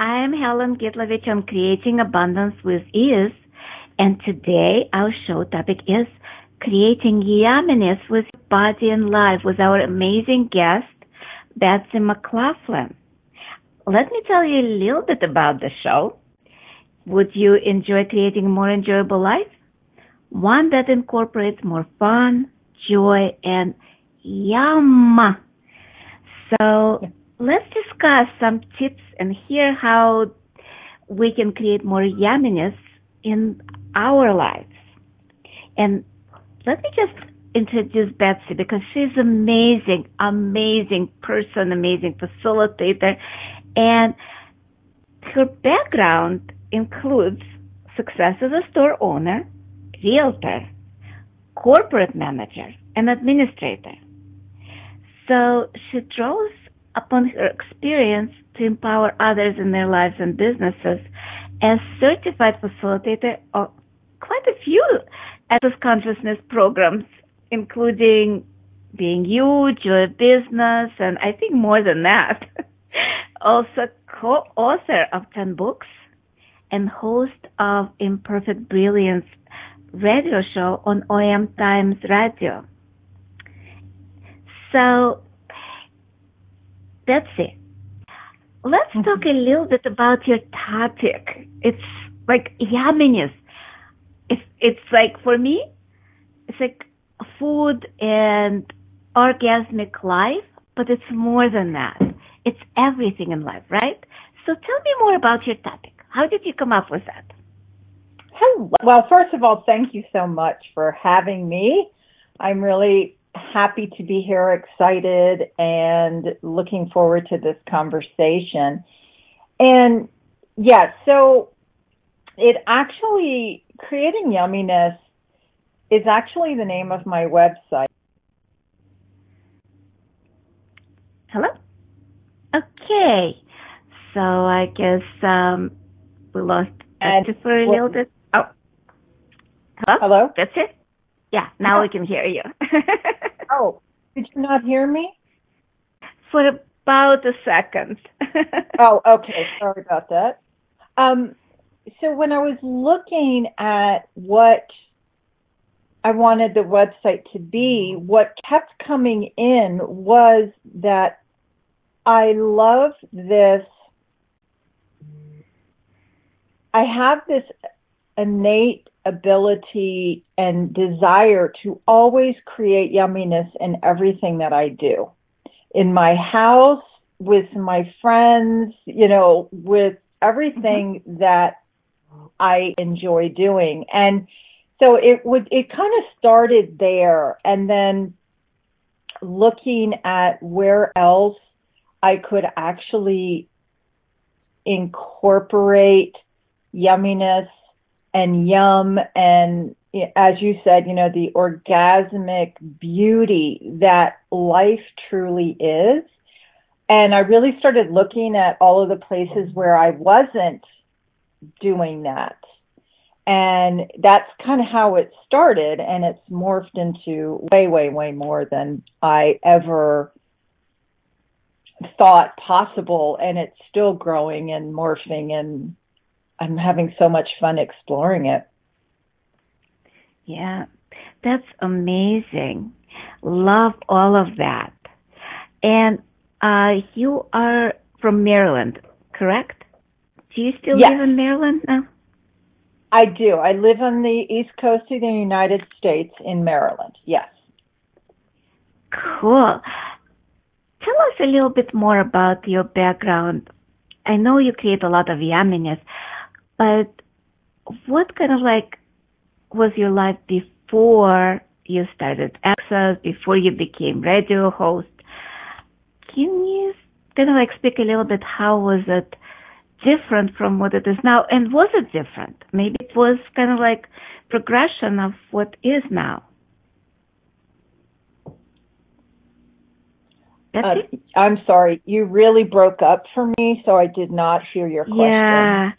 I'm Helen Gitlovich on Creating Abundance with Ease, and today our show topic is Creating Yumminess with Body and Life with our amazing guest, Betsy McLaughlin. Let me tell you a little bit about the show. Would you enjoy creating a more enjoyable life? One that incorporates more fun, joy, and yum. So let's discuss some tips and hear how we can create more yumminess in our lives. And let me just introduce Betsy because she's amazing, amazing person, amazing facilitator. And her background includes success as a store owner, realtor, corporate manager, and administrator. So she draws upon her experience to empower others in their lives and businesses as certified facilitator of quite a few access consciousness programs, including being you, Joy Business, and I think more than that. also co-author of 10 books and host of Imperfect Brilliance radio show on OM Times Radio. So that's it. Let's mm-hmm. talk a little bit about your topic. It's like yumminess. It's it's like for me, it's like food and orgasmic life, but it's more than that. It's everything in life, right? So tell me more about your topic. How did you come up with that? Well, first of all, thank you so much for having me. I'm really happy to be here, excited, and looking forward to this conversation. And yeah, so it actually, creating yumminess is actually the name of my website. Hello? Okay. So I guess um, we lost and for a little bit. Oh. Hello? Hello? That's it? Yeah, now we can hear you. oh, did you not hear me? For about a second. oh, okay. Sorry about that. Um, so when I was looking at what I wanted the website to be, what kept coming in was that I love this. I have this innate ability and desire to always create yumminess in everything that I do. In my house, with my friends, you know, with everything mm-hmm. that I enjoy doing. And so it would, it kind of started there and then looking at where else I could actually incorporate yumminess and yum and as you said, you know, the orgasmic beauty that life truly is. And I really started looking at all of the places where I wasn't doing that. And that's kind of how it started. And it's morphed into way, way, way more than I ever thought possible. And it's still growing and morphing and I'm having so much fun exploring it. Yeah, that's amazing. Love all of that. And uh, you are from Maryland, correct? Do you still yes. live in Maryland now? I do. I live on the east coast of the United States in Maryland. Yes. Cool. Tell us a little bit more about your background. I know you create a lot of yumminess. But what kind of like was your life before you started Access, before you became radio host? Can you kind of like speak a little bit how was it different from what it is now? And was it different? Maybe it was kind of like progression of what is now. Uh. I'm sorry, you really broke up for me, so I did not hear your question. Yeah,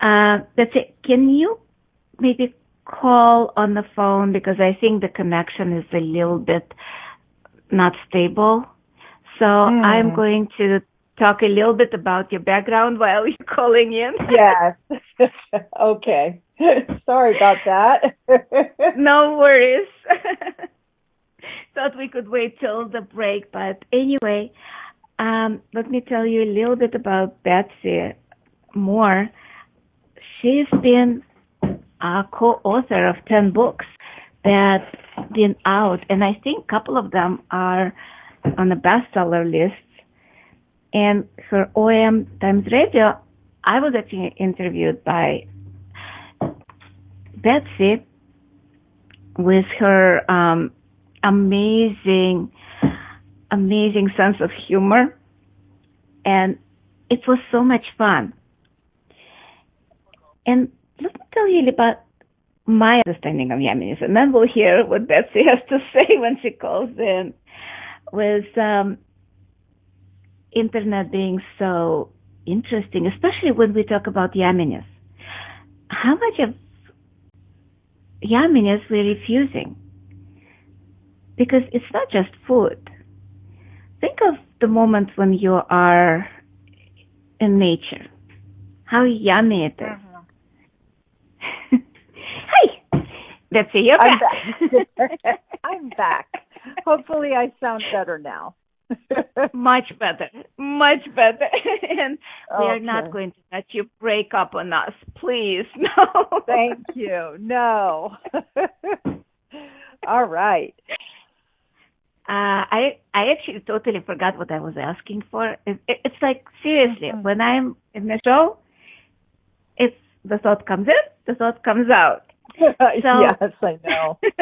that's it. Can you maybe call on the phone because I think the connection is a little bit not stable. So mm. I'm going to talk a little bit about your background while you're calling in. yes. okay. Sorry about that. no worries. Thought we could wait till the break, but anyway, um, let me tell you a little bit about Betsy more. She's been a co-author of 10 books that been out, and I think a couple of them are on the bestseller list. And her OM Times Radio, I was actually interviewed by Betsy with her um, amazing, amazing sense of humor, and it was so much fun. And let me tell you about my understanding of yumminess, and then we'll hear what Betsy has to say when she calls in. With um, internet being so interesting, especially when we talk about yumminess, how much of yumminess we're refusing? Because it's not just food. Think of the moment when you are in nature, how yummy it is. Mm-hmm Betsy, you're I'm back. back. I'm back. Hopefully, I sound better now. much better, much better. and we are not going to let you break up on us, please. No. Thank you. No. All right. Uh, I I actually totally forgot what I was asking for. It, it, it's like seriously, mm-hmm. when I'm in the show, it's the thought comes in, the thought comes out. so, yes, I know.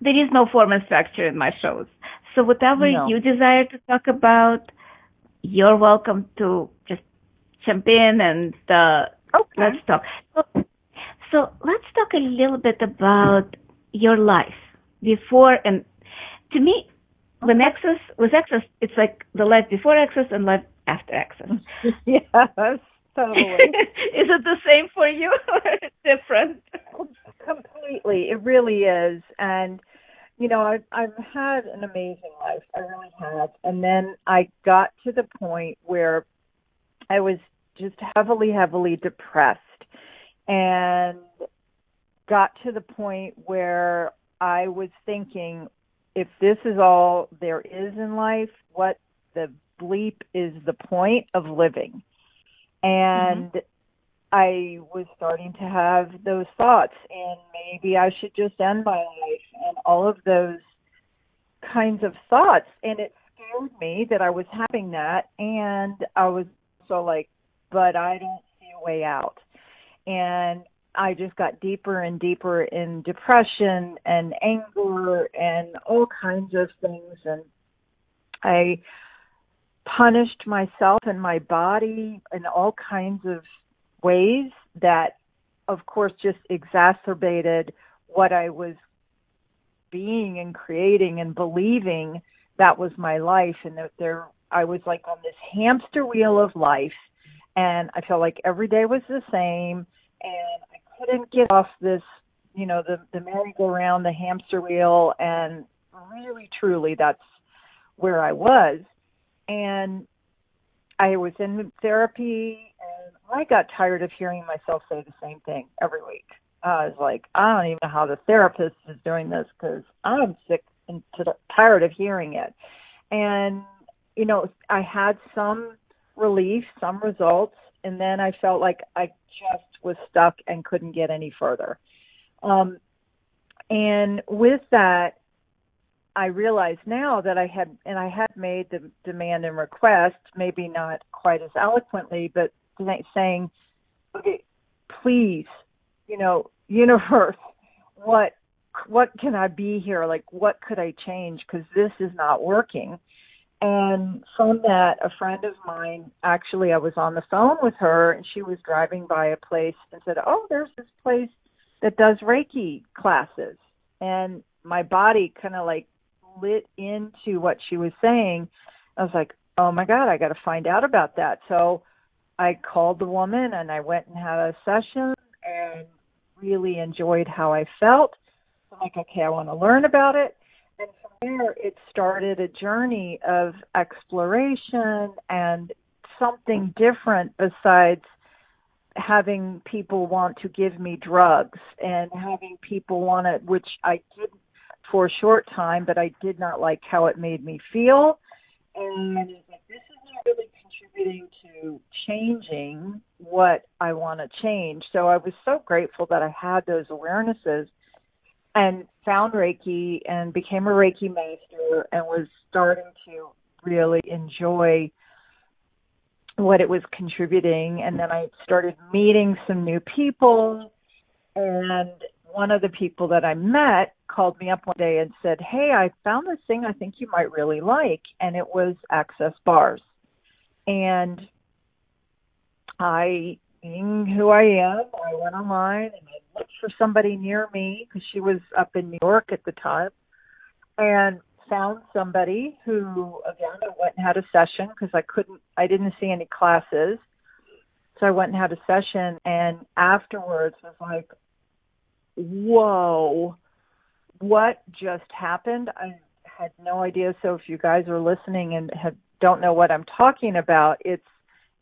there is no form and structure in my shows. So whatever no. you desire to talk about, you're welcome to just jump in and uh, okay. let's talk. So, so let's talk a little bit about your life before and to me, when Access was Access, it's like the life before Access and life after Access. yes totally. is it the same for you or different? Completely. It really is. And you know, I've I've had an amazing life. I really have. And then I got to the point where I was just heavily, heavily depressed and got to the point where I was thinking, if this is all there is in life, what the bleep is the point of living? And mm-hmm. I was starting to have those thoughts and maybe I should just end my life and all of those kinds of thoughts. And it scared me that I was having that. And I was so like but I don't see a way out. And I just got deeper and deeper in depression and anger and all kinds of things. And I punished myself and my body in all kinds of ways that of course just exacerbated what I was being and creating and believing that was my life. And that there I was like on this hamster wheel of life. And I felt like every day was the same. And I couldn't get off this you know the the merry-go-round the hamster wheel. And really truly that's where I was and I was in therapy and I got tired of hearing myself say the same thing every week. I was like, I don't even know how the therapist is doing this because I'm sick and tired of hearing it. And, you know, I had some relief, some results, and then I felt like I just was stuck and couldn't get any further. Um, and with that, I realize now that I had, and I had made the demand and request, maybe not quite as eloquently, but saying, okay, please, you know, universe, what, what can I be here? Like, what could I change? Because this is not working. And from that, a friend of mine, actually, I was on the phone with her and she was driving by a place and said, Oh, there's this place that does Reiki classes. And my body kind of like lit into what she was saying. I was like, Oh my God, I got to find out about that. So I called the woman and I went and had a session and really enjoyed how I felt. I'm like, okay, I want to learn about it and from there it started a journey of exploration and something different besides having people want to give me drugs and having people want to which I did for a short time but I did not like how it made me feel and like this is not really contributing to changing what I want to change so I was so grateful that I had those awarenesses and found Reiki and became a Reiki master and was starting to really enjoy what it was contributing. And then I started meeting some new people. And one of the people that I met called me up one day and said, Hey, I found this thing I think you might really like. And it was access bars. And I being who I am, I went online and I looked for somebody near me because she was up in New York at the time, and found somebody who again I went and had a session because I couldn't, I didn't see any classes, so I went and had a session, and afterwards was like, whoa, what just happened? I had no idea. So if you guys are listening and have, don't know what I'm talking about, it's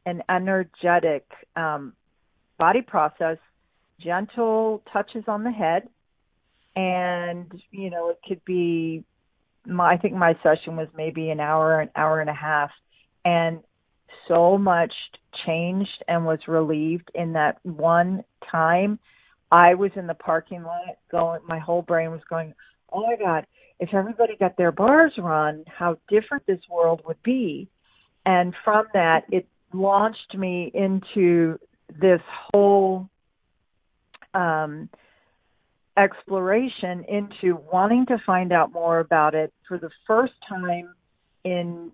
an energetic um, body process, gentle touches on the head, and you know it could be. My, I think my session was maybe an hour, an hour and a half, and so much changed and was relieved in that one time. I was in the parking lot going, my whole brain was going, oh my God, if everybody got their bars run, how different this world would be. And from that, it launched me into this whole um, exploration into wanting to find out more about it for the first time in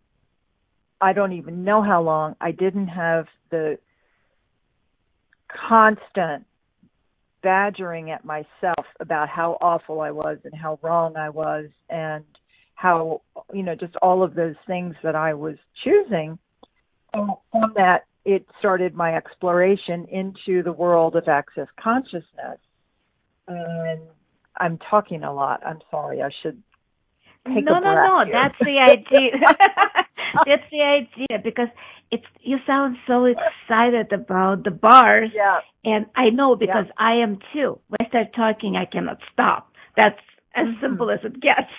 I don't even know how long. I didn't have the constant badgering at myself about how awful I was and how wrong I was and how you know just all of those things that I was choosing and from that, it started my exploration into the world of access consciousness. And I'm talking a lot. I'm sorry. I should take no, no, no. here. That's the idea. That's the idea because it's you sound so excited about the bars. Yeah. And I know because yeah. I am too. When I start talking, I cannot stop. That's as mm-hmm. simple as it gets.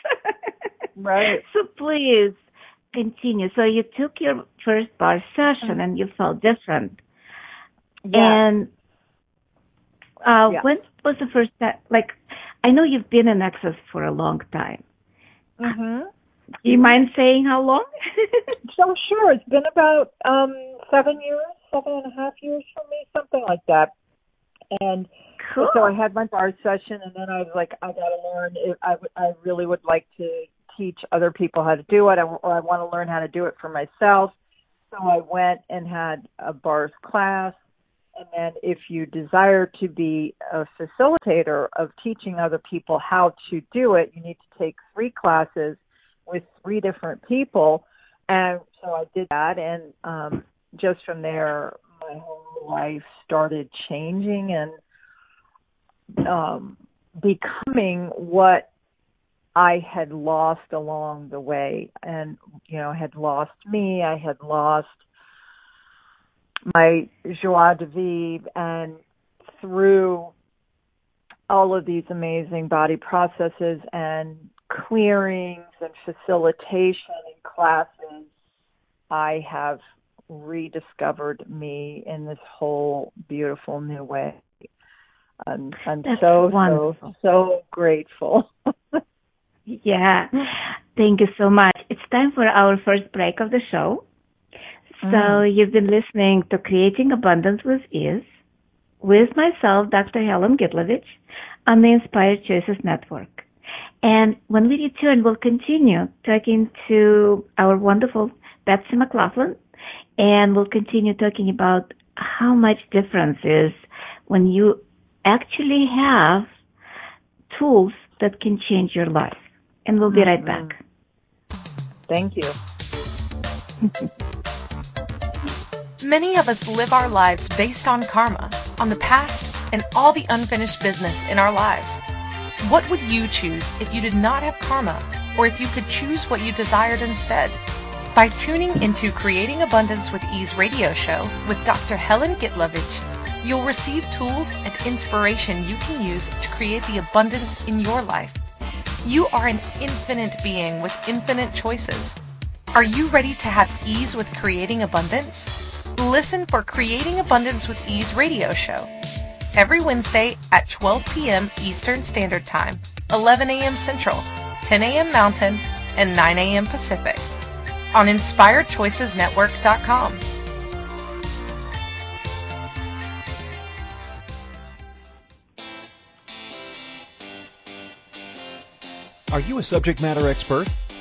right. So please continue. So you took your first bar session and you felt different. Yeah. And uh, yeah. when was the first time? Like, I know you've been in Access for a long time. Mm-hmm. Do you mind saying how long? so sure, it's been about um seven years, seven and a half years for me, something like that. And cool. so I had my bar session, and then I was like, I gotta learn. If I I really would like to teach other people how to do it, or I want to learn how to do it for myself. So I went and had a bars class. And then if you desire to be a facilitator of teaching other people how to do it, you need to take three classes with three different people. And so I did that. And um, just from there, my whole life started changing and um, becoming what I had lost along the way and you know had lost me I had lost my joie de vivre and through all of these amazing body processes and clearings and facilitation and classes I have rediscovered me in this whole beautiful new way. I'm, I'm so wonderful. so so grateful. Yeah. Thank you so much. It's time for our first break of the show. So mm. you've been listening to Creating Abundance with Ease with myself, Dr. Helen Gitlovich, on the Inspired Choices Network. And when we return, we'll continue talking to our wonderful Betsy McLaughlin, and we'll continue talking about how much difference is when you actually have tools that can change your life. And we'll be right back. Thank you. Many of us live our lives based on karma, on the past, and all the unfinished business in our lives. What would you choose if you did not have karma, or if you could choose what you desired instead? By tuning into Creating Abundance with Ease radio show with Dr. Helen Gitlovich, you'll receive tools and inspiration you can use to create the abundance in your life. You are an infinite being with infinite choices. Are you ready to have ease with creating abundance? Listen for Creating Abundance with Ease radio show every Wednesday at 12 p.m. Eastern Standard Time, 11 a.m. Central, 10 a.m. Mountain, and 9 a.m. Pacific on InspiredChoicesNetwork.com. Are you a subject matter expert?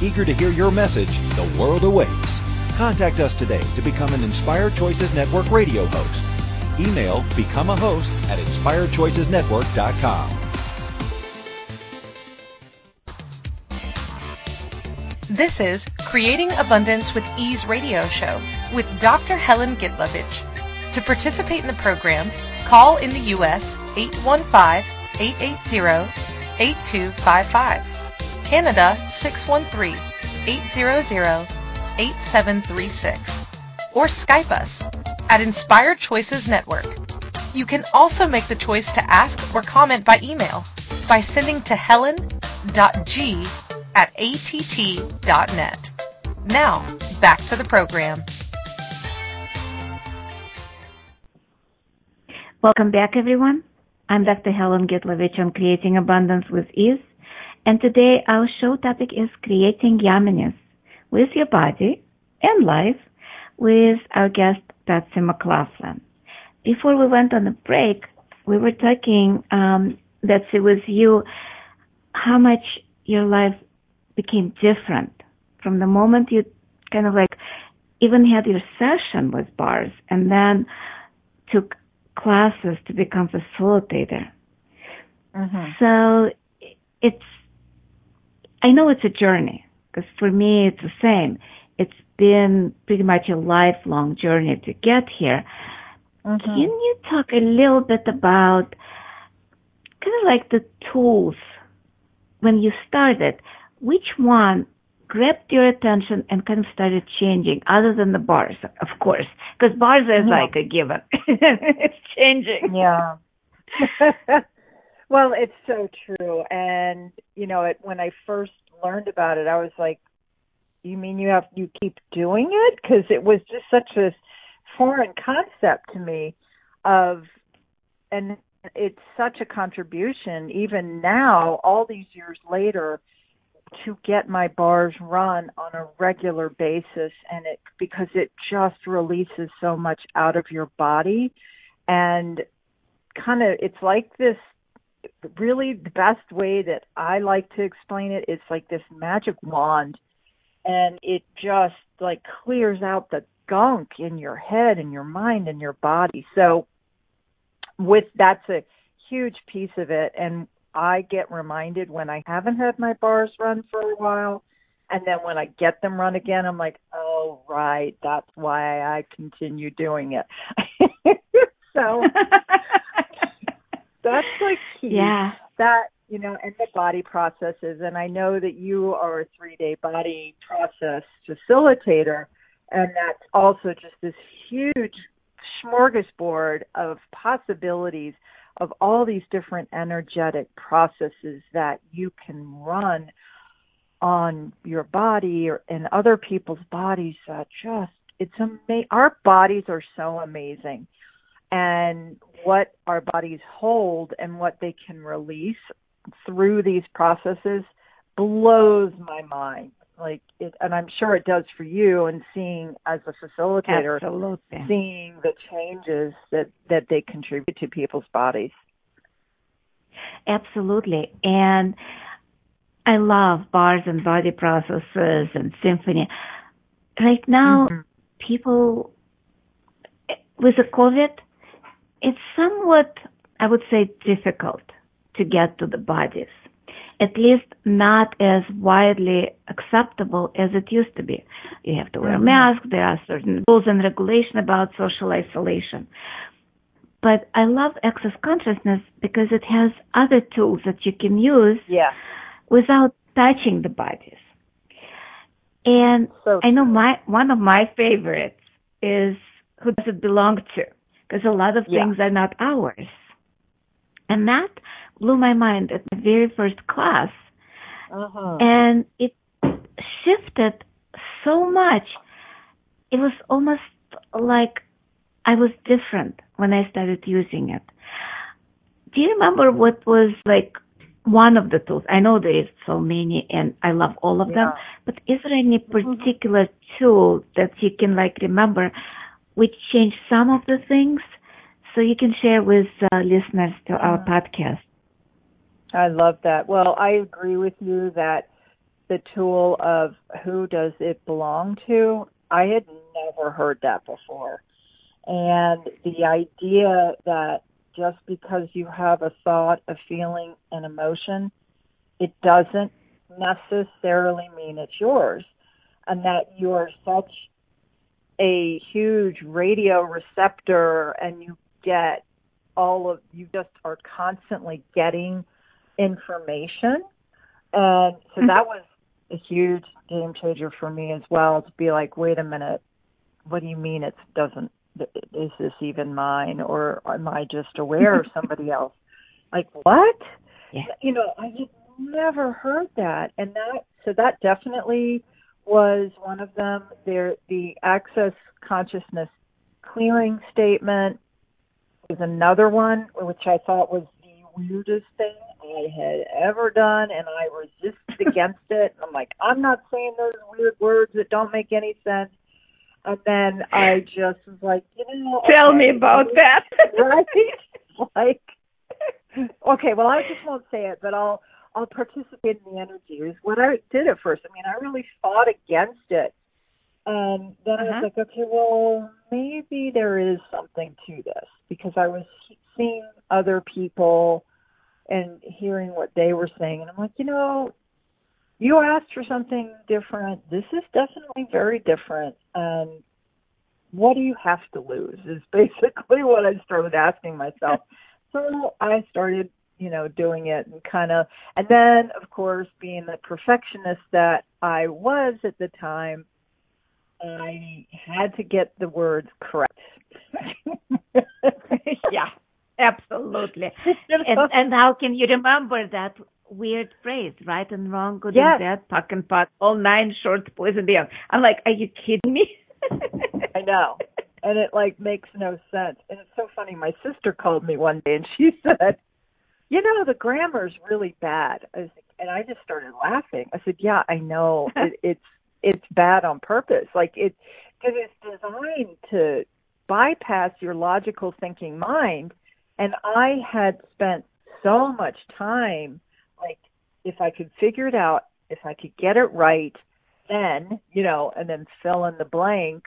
Eager to hear your message, the world awaits. Contact us today to become an Inspired Choices Network radio host. Email become a host at inspiredchoicesnetwork.com. This is Creating Abundance with Ease radio show with Dr. Helen Gitlovich. To participate in the program, call in the U.S. 815-880-8255. Canada 613-800-8736. Or Skype us at Inspired Choices Network. You can also make the choice to ask or comment by email by sending to helen.g at att.net. Now, back to the program. Welcome back, everyone. I'm Dr. Helen Gitlovich on Creating Abundance with Ease, and today our show topic is creating yumminess with your body and life with our guest Betsy McLaughlin. Before we went on the break, we were talking, um, Betsy, with you, how much your life became different from the moment you kind of like even had your session with bars and then took classes to become facilitator. Mm-hmm. So it's, I know it's a journey because for me it's the same. It's been pretty much a lifelong journey to get here. Mm-hmm. Can you talk a little bit about kind of like the tools when you started? Which one grabbed your attention and kind of started changing other than the bars, of course, because bars is yeah. like a given. it's changing. Yeah. well, it's so true. And, you know, it, when I first learned about it, I was like, you mean you have you keep doing it? Because it was just such a foreign concept to me of and it's such a contribution even now all these years later to get my bars run on a regular basis. And it because it just releases so much out of your body. And kind of it's like this really the best way that I like to explain it it's like this magic wand and it just like clears out the gunk in your head and your mind and your body. So with that's a huge piece of it and I get reminded when I haven't had my bars run for a while and then when I get them run again I'm like, "Oh, right, that's why I continue doing it." so that's like key. Yeah. That you know, and the body processes. And I know that you are a three day body process facilitator, and that's also just this huge smorgasbord of possibilities of all these different energetic processes that you can run on your body or in other people's bodies that just it's amazing. Our bodies are so amazing, and what our bodies hold and what they can release through these processes blows my mind. Like it, and I'm sure it does for you. And seeing as a facilitator, Absolutely. seeing the changes that that they contribute to people's bodies. Absolutely. And I love bars and body processes and symphony. Right now, mm-hmm. people with the COVID, it's somewhat, I would say, difficult to get to the bodies. At least not as widely acceptable as it used to be. You have to wear a mm-hmm. mask. There are certain rules and regulation about social isolation. But I love access consciousness because it has other tools that you can use yeah. without touching the bodies. And so I know my one of my favorites is who does it belong to? Because a lot of things are not ours. And that blew my mind at the very first class. Uh-huh. And it shifted so much. It was almost like I was different when I started using it. Do you remember what was like one of the tools? I know there is so many and I love all of yeah. them, but is there any mm-hmm. particular tool that you can like remember which changed some of the things so you can share with uh, listeners to our podcast? I love that. Well, I agree with you that the tool of who does it belong to, I had never heard that before. And the idea that just because you have a thought, a feeling, an emotion, it doesn't necessarily mean it's yours. And that you're such a huge radio receptor and you get all of, you just are constantly getting information. And so mm-hmm. that was a huge game changer for me as well to be like, wait a minute, what do you mean it doesn't is this even mine or am I just aware of somebody else? Like what? Yeah. You know, I had never heard that, and that so that definitely was one of them. There, the access consciousness clearing statement was another one, which I thought was the weirdest thing I had ever done, and I resisted against it. I'm like, I'm not saying those weird words that don't make any sense. And then I just was like, you know, tell okay, me about that. right? like, okay, well, I just won't say it, but I'll I'll participate in the energy. Is what I did at first. I mean, I really fought against it, and then uh-huh. I was uh-huh. like, okay, well, maybe there is something to this because I was seeing other people and hearing what they were saying, and I'm like, you know, you asked for something different. This is definitely very different. And what do you have to lose is basically what I started asking myself. so I started, you know, doing it and kind of, and then of course, being the perfectionist that I was at the time, I had to get the words correct. yeah, absolutely. and, and how can you remember that weird phrase, right and wrong, good yes. and bad, POD and POC, all nine shorts, boys and beyond. I'm like, are you kidding me? I know. And it like makes no sense. And it's so funny. My sister called me one day and she said, you know, the grammar's really bad. I was, and I just started laughing. I said, yeah, I know. it, it's, it's bad on purpose. Like it, because it's designed to bypass your logical thinking mind. And I had spent so much time like if I could figure it out, if I could get it right, then, you know, and then fill in the blank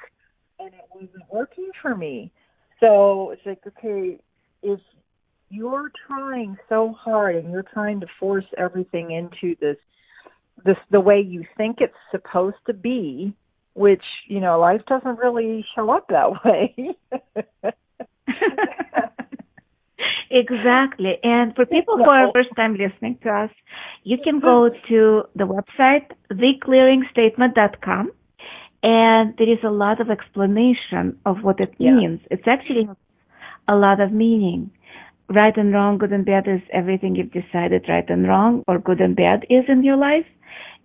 and it wasn't working for me. So it's like, okay, if you're trying so hard and you're trying to force everything into this this the way you think it's supposed to be, which, you know, life doesn't really show up that way. Exactly. And for people who are first time listening to us, you can go mm-hmm. to the website, theclearingstatement.com, and there is a lot of explanation of what it means. Yeah. It's actually a lot of meaning. Right and wrong, good and bad is everything you've decided right and wrong, or good and bad is in your life.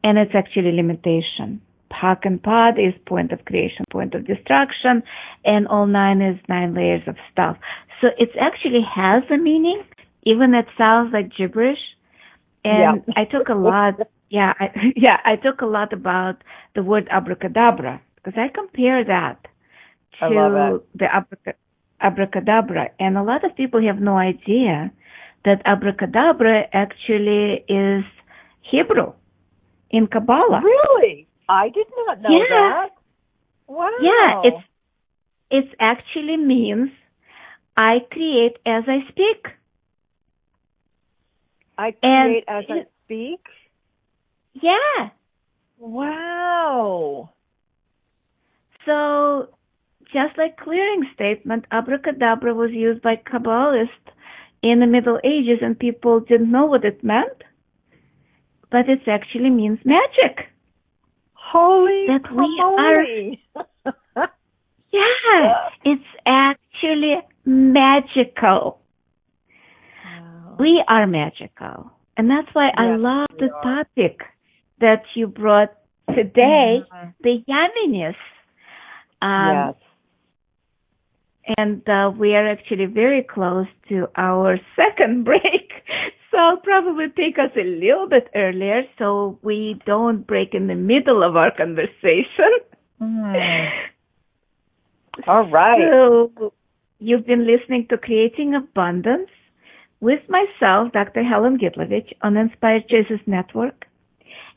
and it's actually limitation. POC and POD is point of creation, point of destruction, and all nine is nine layers of stuff. So it actually has a meaning, even it sounds like gibberish. And yeah. I took a lot, yeah, I, yeah, I took a lot about the word abracadabra because I compare that to the abrac- abracadabra, and a lot of people have no idea that abracadabra actually is Hebrew in Kabbalah. Really? I did not know yeah. that. Wow. Yeah, it's it actually means I create as I speak. I create and as it, I speak? Yeah. Wow. So, just like clearing statement, abracadabra was used by Kabbalists in the Middle Ages and people didn't know what it meant. But it actually means magic. Holy that we are Yeah, it's actually magical. Wow. We are magical. And that's why yes, I love the are. topic that you brought today, mm-hmm. the yumminess. Um, yes. And uh, we are actually very close to our second break. So I'll probably take us a little bit earlier so we don't break in the middle of our conversation. Mm. All right. So you've been listening to Creating Abundance with myself, Dr. Helen Gitlovich, on Inspired Choices Network.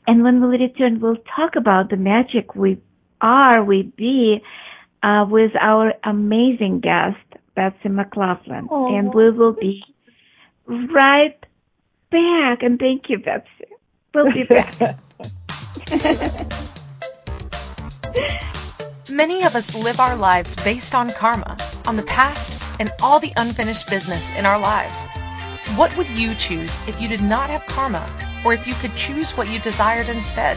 And when we return, we'll talk about the magic we are, we be, uh, with our amazing guest, Betsy McLaughlin. Aww. And we will be right back. And thank you, Betsy. We'll be back. Many of us live our lives based on karma, on the past, and all the unfinished business in our lives. What would you choose if you did not have karma, or if you could choose what you desired instead?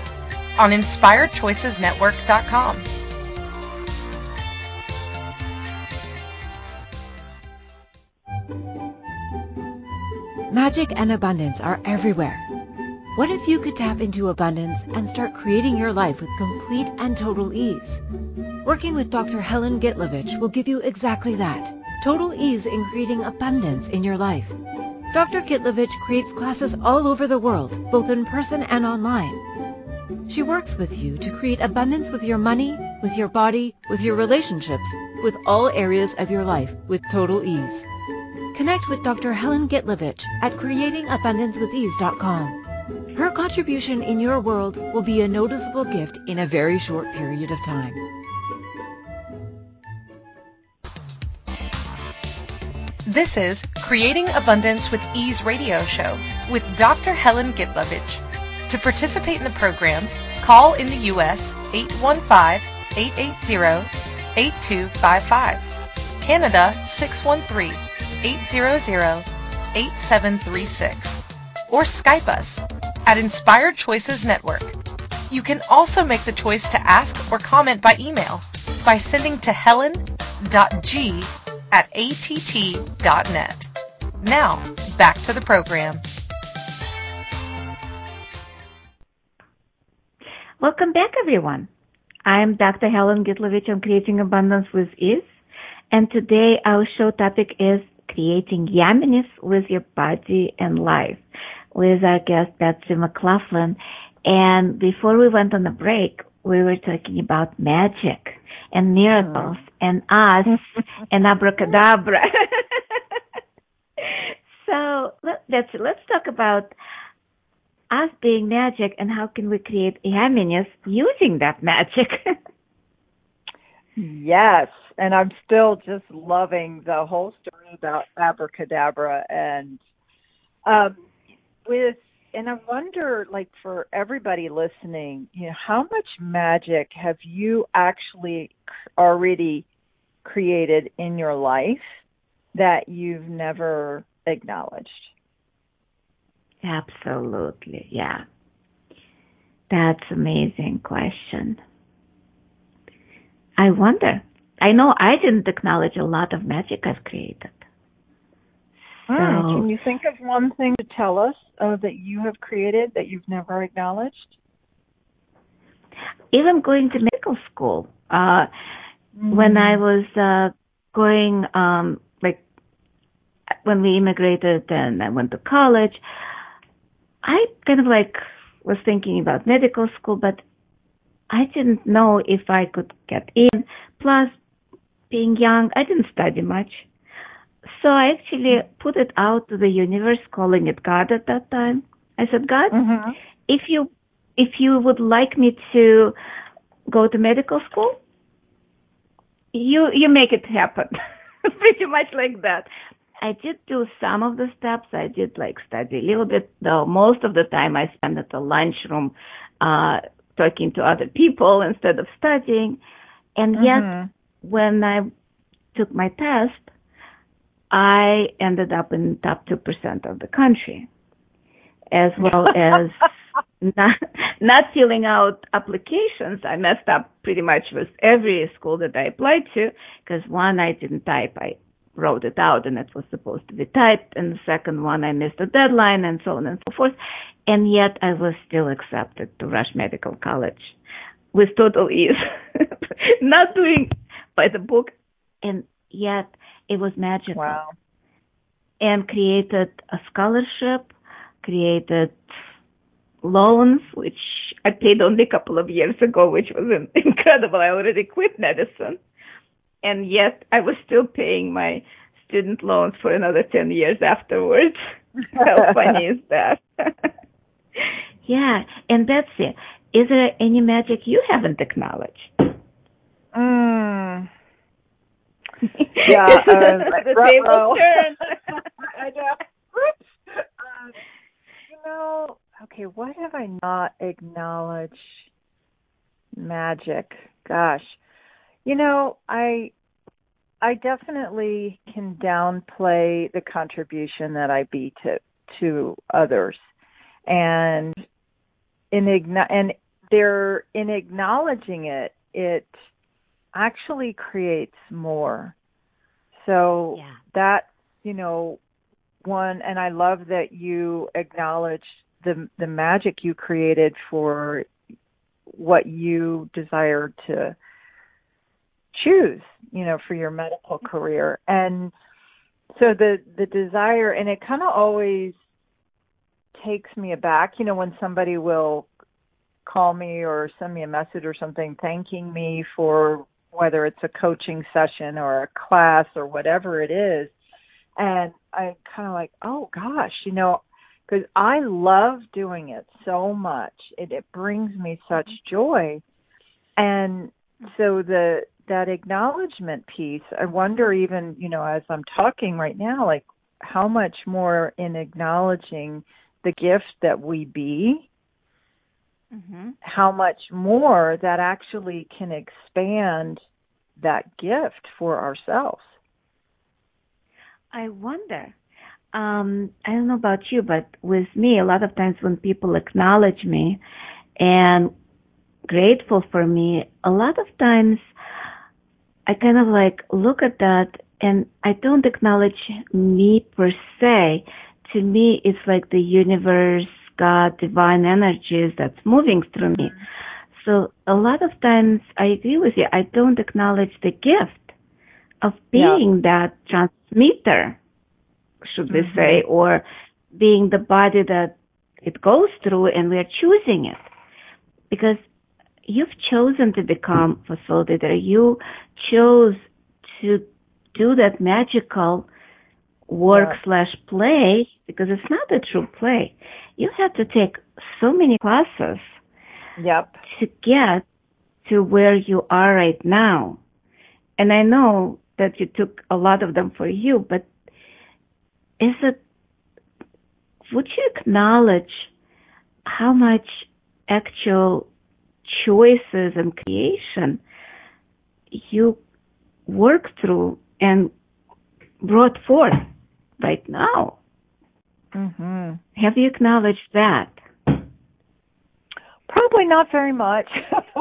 on InspiredChoicesNetwork.com. Magic and abundance are everywhere. What if you could tap into abundance and start creating your life with complete and total ease? Working with Dr. Helen Gitlovich will give you exactly that total ease in creating abundance in your life. Dr. Gitlovich creates classes all over the world, both in person and online. She works with you to create abundance with your money, with your body, with your relationships, with all areas of your life with total ease. Connect with Dr. Helen Gitlovich at creatingabundancewithease.com. Her contribution in your world will be a noticeable gift in a very short period of time. This is Creating Abundance with Ease radio show with Dr. Helen Gitlovich. To participate in the program, call in the U.S. 815-880-8255, Canada 613-800-8736, or Skype us at Inspired Choices Network. You can also make the choice to ask or comment by email by sending to helen.g at att.net. Now, back to the program. Welcome back, everyone. I'm Dr. Helen Gitlovich on Creating Abundance with Ease, and today our show topic is creating yumminess with your body and life with our guest Betsy McLaughlin. And before we went on the break, we were talking about magic and miracles mm. and us and abracadabra. so let, let's let's talk about us being magic and how can we create happiness using that magic. yes, and I'm still just loving the whole story about abracadabra and um, with and I wonder, like for everybody listening, you know, how much magic have you actually already created in your life that you've never acknowledged? Absolutely, yeah. That's amazing question. I wonder. I know I didn't acknowledge a lot of magic I've created. So, can you think of one thing to tell us uh, that you have created that you've never acknowledged? Even going to medical school, uh, mm-hmm. when I was uh, going, um, like when we immigrated and I went to college, I kind of like was thinking about medical school, but I didn't know if I could get in. Plus, being young, I didn't study much. So I actually put it out to the universe, calling it God at that time. I said, God, mm-hmm. if you if you would like me to go to medical school, you you make it happen. Pretty much like that. I did do some of the steps. I did like study a little bit, though most of the time I spent at the lunchroom uh talking to other people instead of studying. And mm-hmm. yet when I took my test, I ended up in top 2% of the country, as well as not, not filling out applications. I messed up pretty much with every school that I applied to because one, I didn't type. I wrote it out and it was supposed to be typed. And the second one, I missed the deadline and so on and so forth. And yet I was still accepted to Rush Medical College with total ease, not doing by the book. And yet it was magical. Wow. And created a scholarship, created loans, which I paid only a couple of years ago, which was incredible. I already quit medicine. And yet I was still paying my student loans for another 10 years afterwards. How funny is that? yeah. And Betsy, is there any magic you haven't acknowledged? Mm. yeah, uh, the table turn. I know. Uh, you know, okay, what have I not acknowledged? Magic. Gosh. You know, I I definitely can downplay the contribution that I be to to others. And in and there in acknowledging it, it actually creates more. So yeah. that, you know, one and I love that you acknowledge the the magic you created for what you desire to choose, you know, for your medical mm-hmm. career. And so the the desire and it kind of always takes me aback, you know, when somebody will call me or send me a message or something thanking me for whether it's a coaching session or a class or whatever it is. And I kind of like, oh gosh, you know, because I love doing it so much. It, it brings me such mm-hmm. joy. And so the that acknowledgement piece, I wonder even, you know, as I'm talking right now, like how much more in acknowledging the gift that we be mm-hmm. how much more that actually can expand that gift for ourselves. I wonder. Um, I don't know about you, but with me, a lot of times when people acknowledge me and grateful for me, a lot of times I kind of like look at that and I don't acknowledge me per se. To me, it's like the universe God, divine energies that's moving through me. So a lot of times I agree with you. I don't acknowledge the gift of being yeah. that transmitter, should mm-hmm. we say, or being the body that it goes through and we are choosing it. Because you've chosen to become facilitator. You chose to do that magical work yeah. slash play because it's not a true play you have to take so many classes yep. to get to where you are right now. And I know that you took a lot of them for you, but is it, would you acknowledge how much actual choices and creation you work through and brought forth right now. Mhm. Have you acknowledged that? Probably not very much.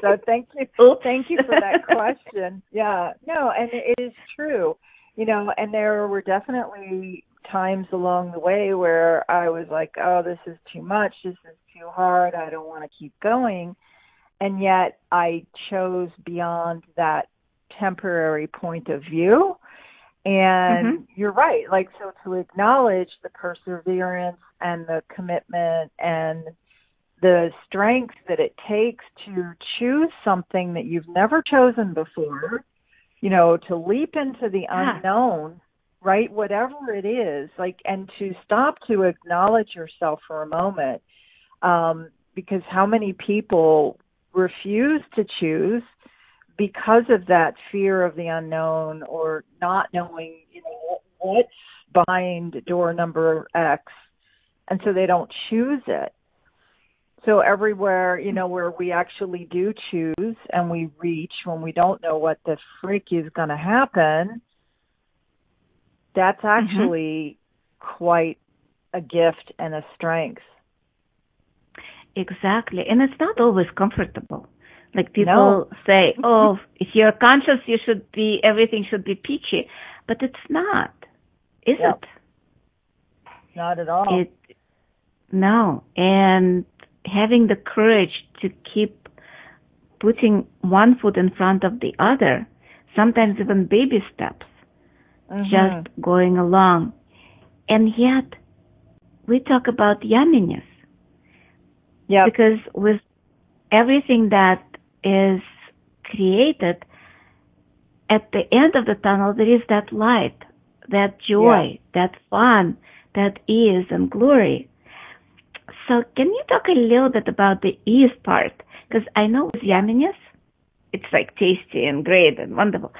so thank you. Thank you for that question. Yeah. No, and it is true. You know, and there were definitely times along the way where I was like, "Oh, this is too much. This is too hard. I don't want to keep going." And yet I chose beyond that temporary point of view. And Mhm. you're right. Like so to acknowledge the perseverance and the commitment and the strength that it takes to choose something that you've never chosen before, you know, to leap into the Yeah. unknown, right? Whatever it is, like, and to stop to acknowledge yourself for a moment. Um, because how many people refuse to choose because of that fear of the unknown or not knowing, you know, what's behind door number X. And so they don't choose it. So everywhere, you know, where we actually do choose and we reach when we don't know what the freak is going to happen, that's mm-hmm. actually quite a gift and a strength. Exactly. And it's not always comfortable. Like people No. say, oh, if you're conscious, you should be, everything should be peachy. But it's not, is Yep. it? Not at all. It, no. And having the courage to keep putting one foot in front of the other, sometimes even baby steps, Mhm. just going along. And yet, we talk about yumminess. Yeah. because with everything that is created at the end of the tunnel there is that light that joy that fun that ease and glory so can you talk a little bit about the ease part because i know with yumminess it's like tasty and great and wonderful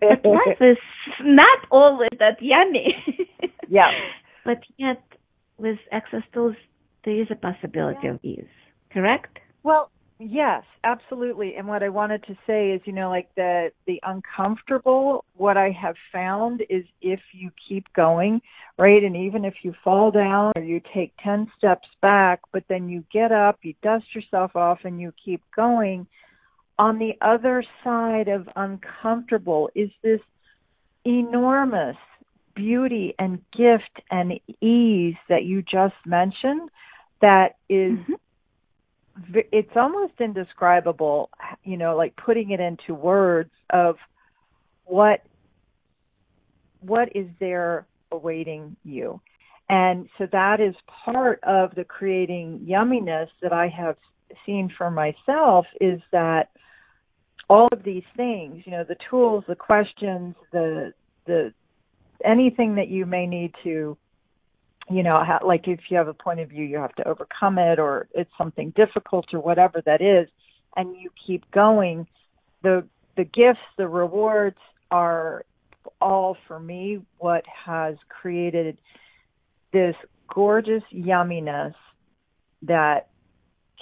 but life is not always that yummy Yeah. but yet with access tools there is a possibility of ease correct Well, yes, absolutely. And what I wanted to say is, you know, like the the uncomfortable, what I have found is if you keep going, right? And even if you fall down or you take 10 steps back, but then you get up, you dust yourself off and you keep going, on the other side of uncomfortable is this enormous beauty and gift and ease that you just mentioned that is Mhm. it's almost indescribable you know like putting it into words of what what is there awaiting you and so that is part of the creating yumminess that i have seen for myself is that all of these things you know the tools the questions the the anything that you may need to you know ha- like if you have a point of view you have to overcome it or it's something difficult or whatever that is and you keep going the the gifts the rewards are all for me what has created this gorgeous yumminess that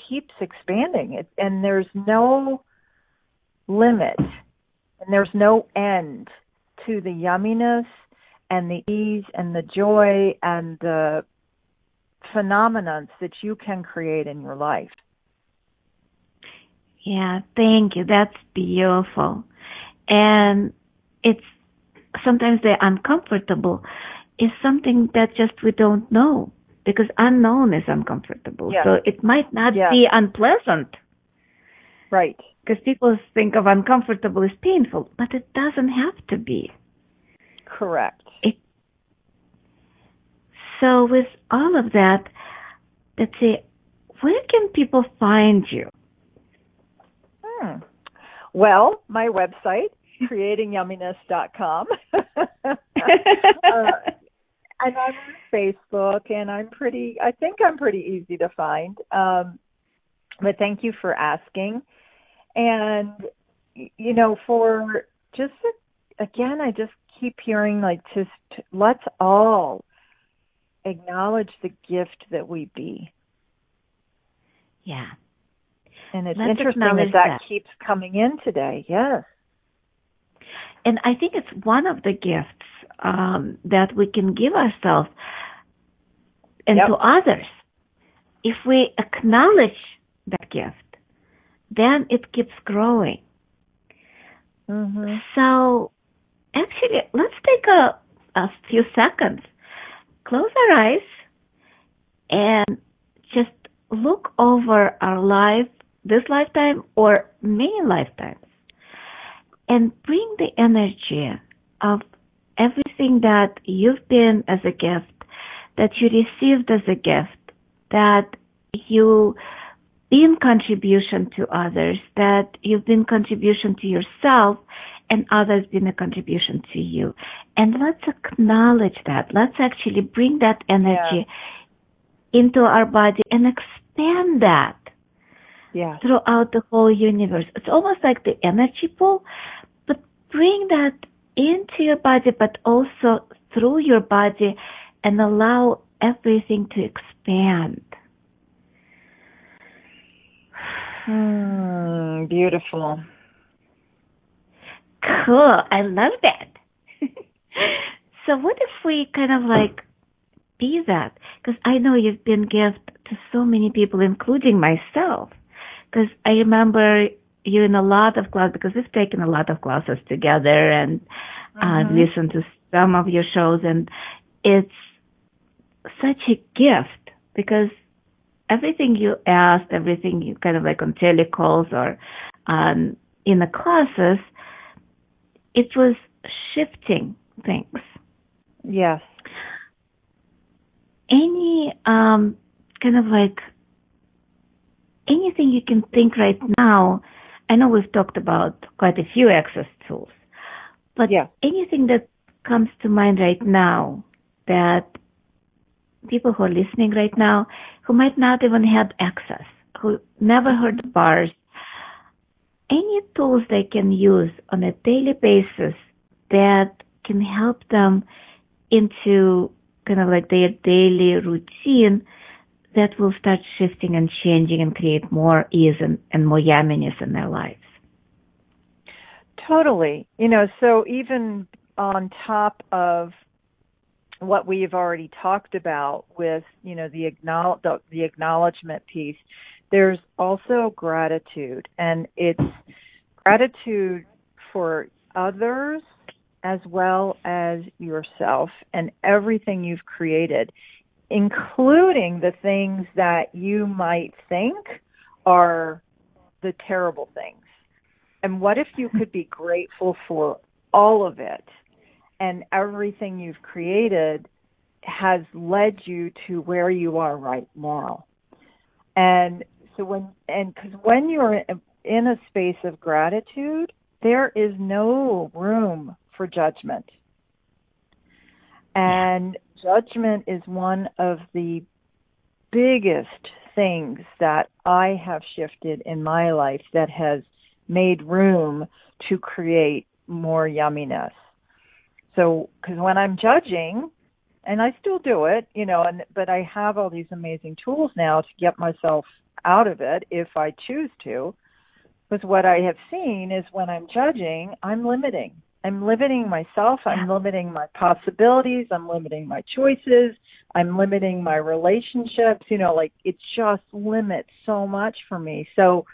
keeps expanding. It and there's no limit and there's no end to the yumminess and the ease and the joy and the phenomenons that you can create in your life. Yeah, thank you. That's beautiful. And it's sometimes the uncomfortable is something that just we don't know because unknown is uncomfortable. Yeah. So it might not Yeah. be unpleasant Right. Because people think of uncomfortable as painful, but it doesn't have to be. Correct. So with all of that, let's see, where can people find you? Hmm. Well, my website, creatingyumminess.com. uh, and I'm on Facebook, and I'm pretty. I think I'm pretty easy to find. Um, but thank you for asking. And you know, for just again, I just keep hearing like just let's all acknowledge the gift that we be. Yeah. And it's Let's interesting that, that that. keeps coming in today. Yes. And I think it's one of the gifts um, that we can give ourselves and Yep. to others. If we acknowledge that gift, then it keeps growing. Mhm. So, actually, let's take a, a few seconds, close our eyes, and just look over our life, this lifetime or many lifetimes, and bring the energy of everything that you've been as a gift, that you received as a gift, that you been contribution to others, that you've been contribution to yourself and others been a contribution to you. And let's acknowledge that. Let's actually bring that energy into our body and expand that Yeah. throughout the whole universe. It's almost like the energy pool, but bring that into your body, but also through your body and allow everything to expand. Hmm, beautiful. Cool. I love that. so what if we kind of like be that? Because I know you've been gift to so many people, including myself. Because I remember you in a lot of classes, because we've taken a lot of classes together and uh, Mhm. listened to some of your shows and it's such a gift because everything you asked, everything you kind of like on telecalls or um, in the classes, it was shifting things. Yes. Any um, kind of like anything you can think right now. I know we've talked about quite a few access tools, but Yeah. anything that comes to mind right now that people who are listening right now who might not even have access, who never heard of bars, any tools they can use on a daily basis that can help them into kind of like their daily routine that will start shifting and changing and create more ease and, and more yumminess in their lives. Totally. You know, so even on top of what we've already talked about with, you know, the acknowledge the, the acknowledgement piece, there's also gratitude and it's gratitude for others as well as yourself and everything you've created, including the things that you might think are the terrible things. And what if you could be grateful for all of it and everything you've created has led you to where you are right now? And so when and cuz when you're in a space of gratitude, there is no room for judgment. And judgment is one of the biggest things that I have shifted in my life that has made room to create more yumminess. So, because when I'm judging, and I still do it, you know, and but I have all these amazing tools now to get myself out of it if I choose to. Because what I have seen is when I'm judging, I'm limiting. I'm limiting myself. I'm limiting my possibilities. I'm limiting my choices. I'm limiting my relationships. You know, like it just limits so much for me. So,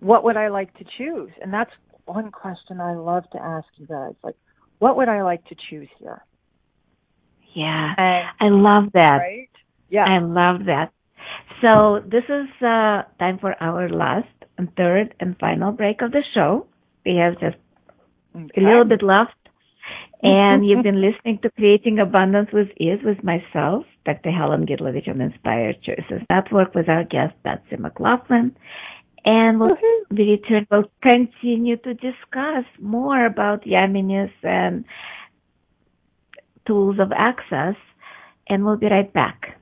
what would I like to choose? And that's one question I love to ask you guys. Like, what would I like to choose here? Yeah. And I love that. right? Yeah. I love that. So this is uh, time for our last and third and final break of the show. We have just a little bit left. And you've been listening to Creating Abundance with Ease with myself, Dr. Helen Gitlovich on Inspired Choices Network with our guest, Betsy McLaughlin. And we'll mm-hmm. we return, we'll continue to discuss more about yumminess and um, tools of access. And we'll be right back.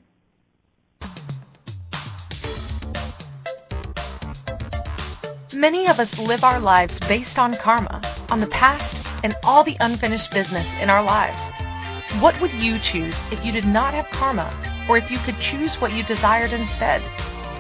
Many of us live our lives based on karma, on the past, and all the unfinished business in our lives. What would you choose if you did not have karma, or if you could choose what you desired instead?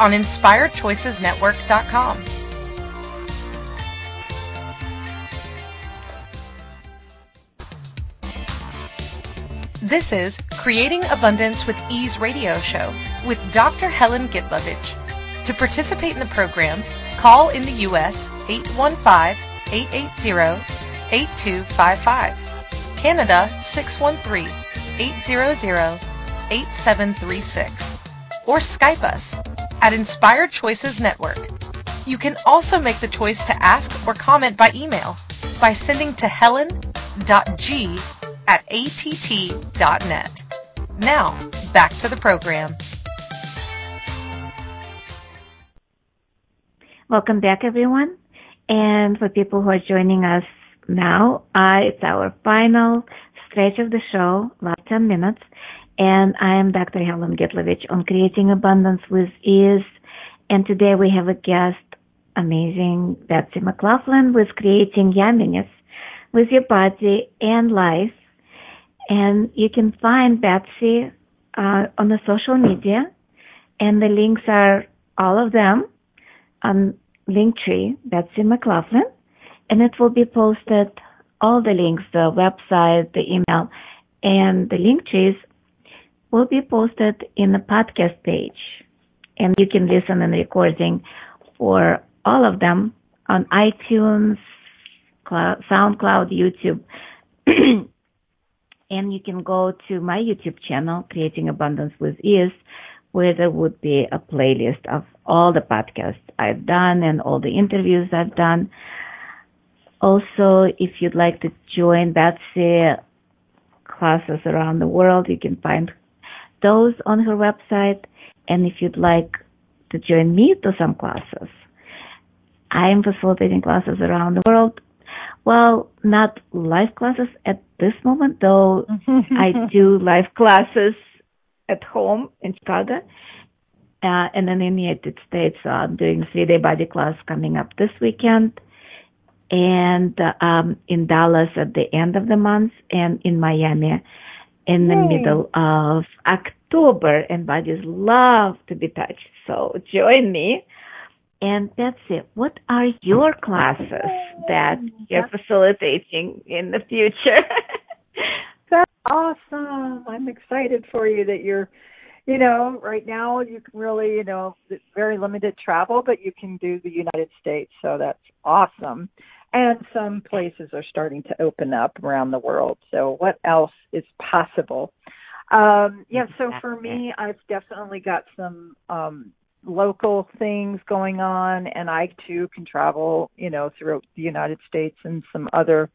on InspiredChoicesNetwork.com. This is Creating Abundance with Ease radio show with Dr. Helen Gitlovich. To participate in the program, call in the U.S. 815-880-8255, Canada 613-800-8736, or Skype us at Inspired Choices Network. You can also make the choice to ask or comment by email by sending to helen.g at att.net. Now, back to the program. Welcome back, everyone. And for people who are joining us now, uh, it's our final stretch of the show, last 10 minutes. And I am Dr. Helen Gitlovich on Creating Abundance with Ease. And today we have a guest, amazing Betsy McLaughlin with Creating Yumminess with Your Body and Life. And you can find Betsy uh, on the social media. And the links are all of them on Linktree, Betsy McLaughlin. And it will be posted, all the links, the website, the email, and the link trees will be posted in the podcast page. And you can listen and recording for all of them on iTunes, SoundCloud, YouTube. and you can go to my YouTube channel, Creating Abundance with Ease, where there would be a playlist of all the podcasts I've done and all the interviews I've done. Also, if you'd like to join Betsy classes around the world, you can find those on her website. And if you'd like to join me to some classes, I am facilitating classes around the world. Well, not live classes at this moment, though I do live classes at home in Chicago. Uh, and then in the United States, I'm doing three day body class coming up this weekend and uh, um, in Dallas at the end of the month and in Miami in the Yay. middle of October, and bodies love to be touched. So join me. And that's it. What are your classes that you're facilitating in the future? That's awesome. I'm excited for you that you're, you know, right now you can really, you know, very limited travel, but you can do the United States. So that's awesome. And some places are starting to open up around the world. So what else is possible? Um, yeah, so for me, I've definitely got some um, local things going on, and I too can travel, you know, throughout the United States and some other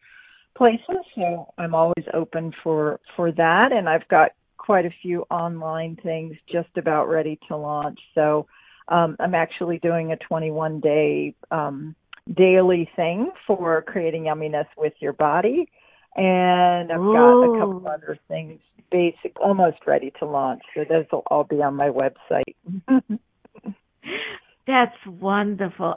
places. So I'm always open for for that, and I've got quite a few online things just about ready to launch. So um, I'm actually doing a 21 day um, daily thing for creating yumminess with your body. And I've got a couple other things basic almost ready to launch. So those will all be on my website. That's wonderful.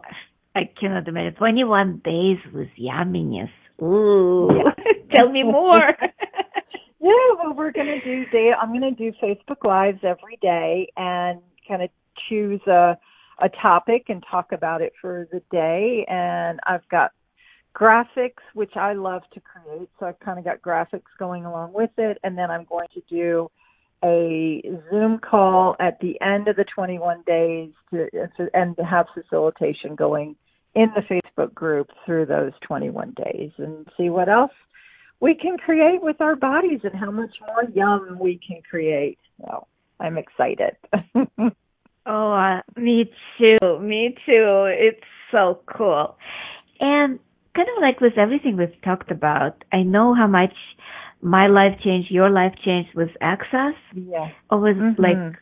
I cannot imagine. 21 days with yumminess. Ooh. Tell me more. yeah, well we're gonna do day I'm gonna do Facebook Lives every day and kind of choose a a topic and talk about it for the day and I've got graphics which I love to create so I've kind of got graphics going along with it and then I'm going to do a Zoom call at the end of the 21 days to and have facilitation going in the Facebook group through those 21 days and see what else we can create with our bodies and how much more yum we can create. So I'm excited. Oh, uh, me too. Me too. It's so cool. And kind of like with everything we've talked about, I know how much my life changed, your life changed with access yeah. with Mhm. like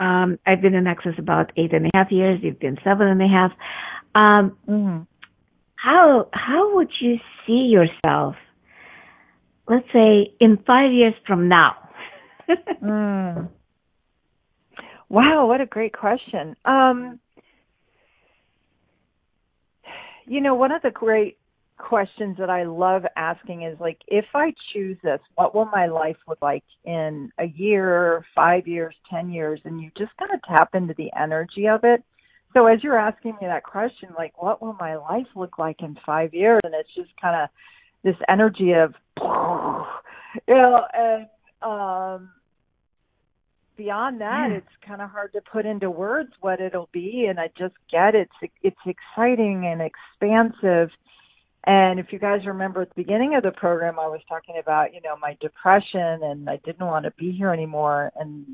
Um, I've been in Access about eight and a half years. You've been seven and a half. Um, Mm-hmm. how how would you see yourself? Let's say in five years from now. Mm. Wow, what a great question. Um, you know, one of the great questions that I love asking is like, if I choose this, what will my life look like in a year, five years, ten years? And you just kind of tap into the energy of it. So as you're asking me that question, like, what will my life look like in five years? And it's just kind of this energy of, you know, and um, beyond that, Yeah. it's kind of hard to put into words what it'll be. And I just get it's it's exciting and expansive. And if you guys remember at the beginning of the program, I was talking about you know my depression and I didn't want to be here anymore. And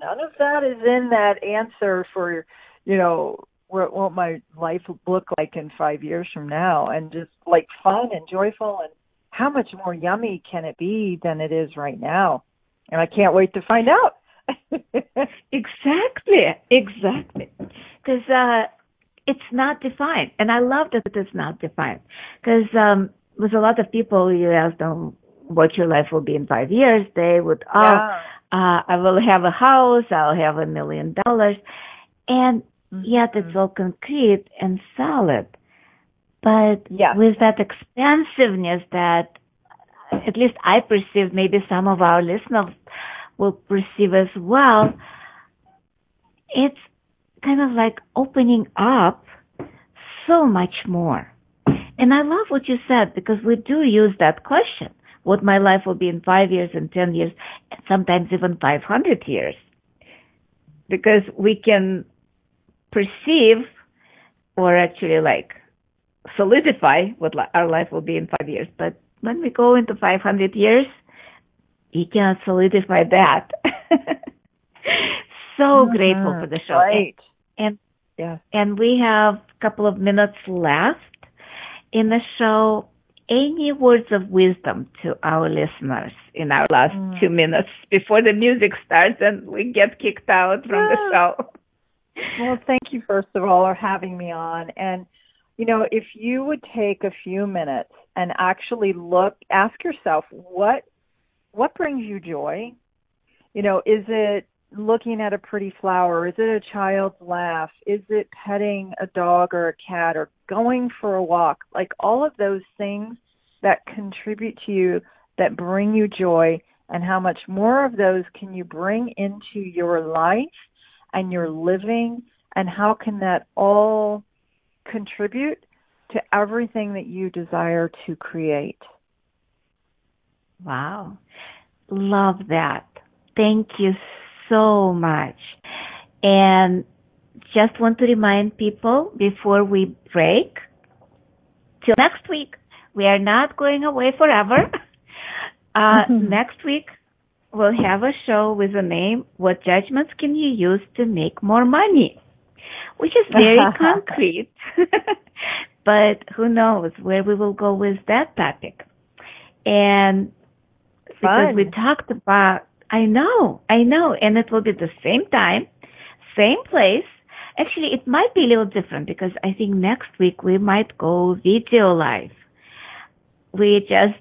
none of that is in that answer for you know what, what my life will look like in five years from now. And just like fun and joyful and how much more yummy can it be than it is right now? And I can't wait to find out. Exactly, exactly. Because uh, it's not defined, and I love that it is not defined. Because um, with a lot of people, you ask them what your life will be in five years, they would, oh, Yeah. uh, I will have a house, I'll have a million dollars, and yet it's all concrete and solid. But Yes. with that expansiveness that at least I perceive, maybe some of our listeners will perceive as well, it's kind of like opening up so much more. And I love what you said because we do use that question. What my life will be in five years and ten years, and sometimes even 500 years. Because we can perceive or actually like solidify what our life will be in five years. But when we go into 500 years, you cannot solidify that. so grateful for the show. Right. And, Yeah. and we have a couple of minutes left in the show. Any words of wisdom to our listeners in our last Mm. two minutes before the music starts and we get kicked out from the show? Well, thank you first of all for having me on. And you know, if you would take a few minutes and actually look, ask yourself what what brings you joy? You know, is it looking at a pretty flower? Is it a child's laugh? Is it petting a dog or a cat or going for a walk? Like all of those things that contribute to you that bring you joy and how much more of those can you bring into your life and your living and how can that all contribute to everything that you desire to create? Wow. Love that. Thank you so much. And just want to remind people before we break, till next week, we are not going away forever. Uh, next week, we'll have a show with the name, What Judgments Can You Use to Make More Money? Which is very concrete. but who knows where we will go with that topic. And because we talked about I know, I know, and it will be the same time, same place. Actually, it might be a little different because I think next week we might go video live. We're just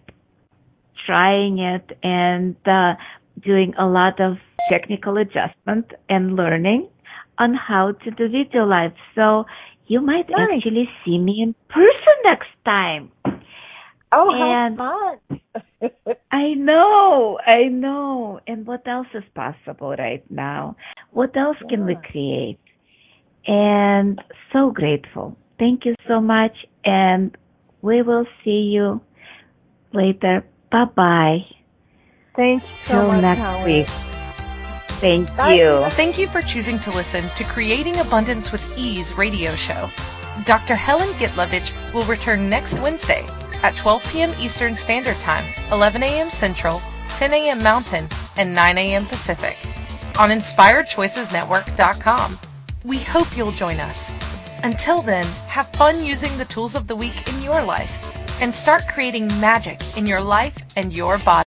trying it and uh, doing a lot of technical adjustment and learning on how to do video live. So you might Nice. actually see me in person next time. Oh, And- how fun! I know, I know. And what else is possible right now? What else can we create? And so grateful. Thank you so much. And we will see you later. Bye bye. Thanks so Till much, next Helen. week. Thank Bye. you. Thank you for choosing to listen to Creating Abundance with Ease radio show. Dr. Helen Gitlovich will return next Wednesday at 12 p.m. Eastern Standard Time, 11 a.m. Central, 10 a.m. Mountain, and 9 a.m. Pacific on InspiredChoicesNetwork.com. We hope you'll join us. Until then, have fun using the tools of the week in your life and start creating magic in your life and your body.